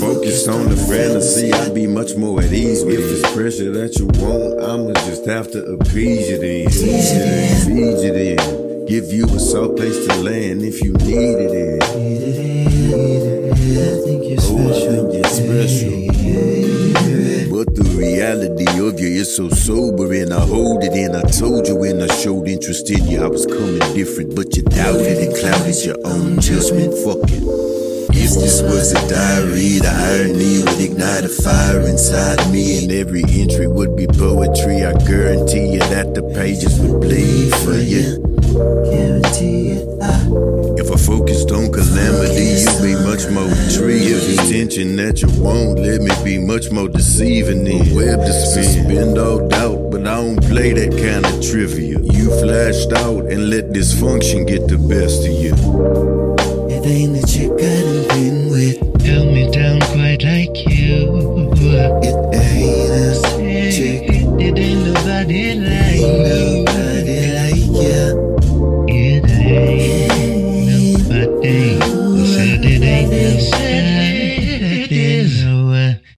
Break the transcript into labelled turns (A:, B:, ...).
A: focused on the fantasy, I'd be much more at ease with this pressure that you want, I'ma just have to appease you then. Feed you then. Give you a soft place to land if you need it. Reality of you is so sobering. I hold it in. I told you when I showed interest in you, I was coming different, but you doubted and clouded your own judgment. Fuck it. If this was a diary, the irony would ignite a fire inside of me, and every entry would be poetry. I guarantee you that the pages would bleed for you.
B: Guarantee it.
A: If I focused on calamity, you'd be much more tree. If it's tension that you won't let me much more deceiving than a web to suspend all doubt. But I don't play that kind of trivia. You flashed out and let dysfunction get the best of you.
B: It ain't the chick I've been with.
C: Held me down quite like you. It ain't a chick. It ain't nobody like you.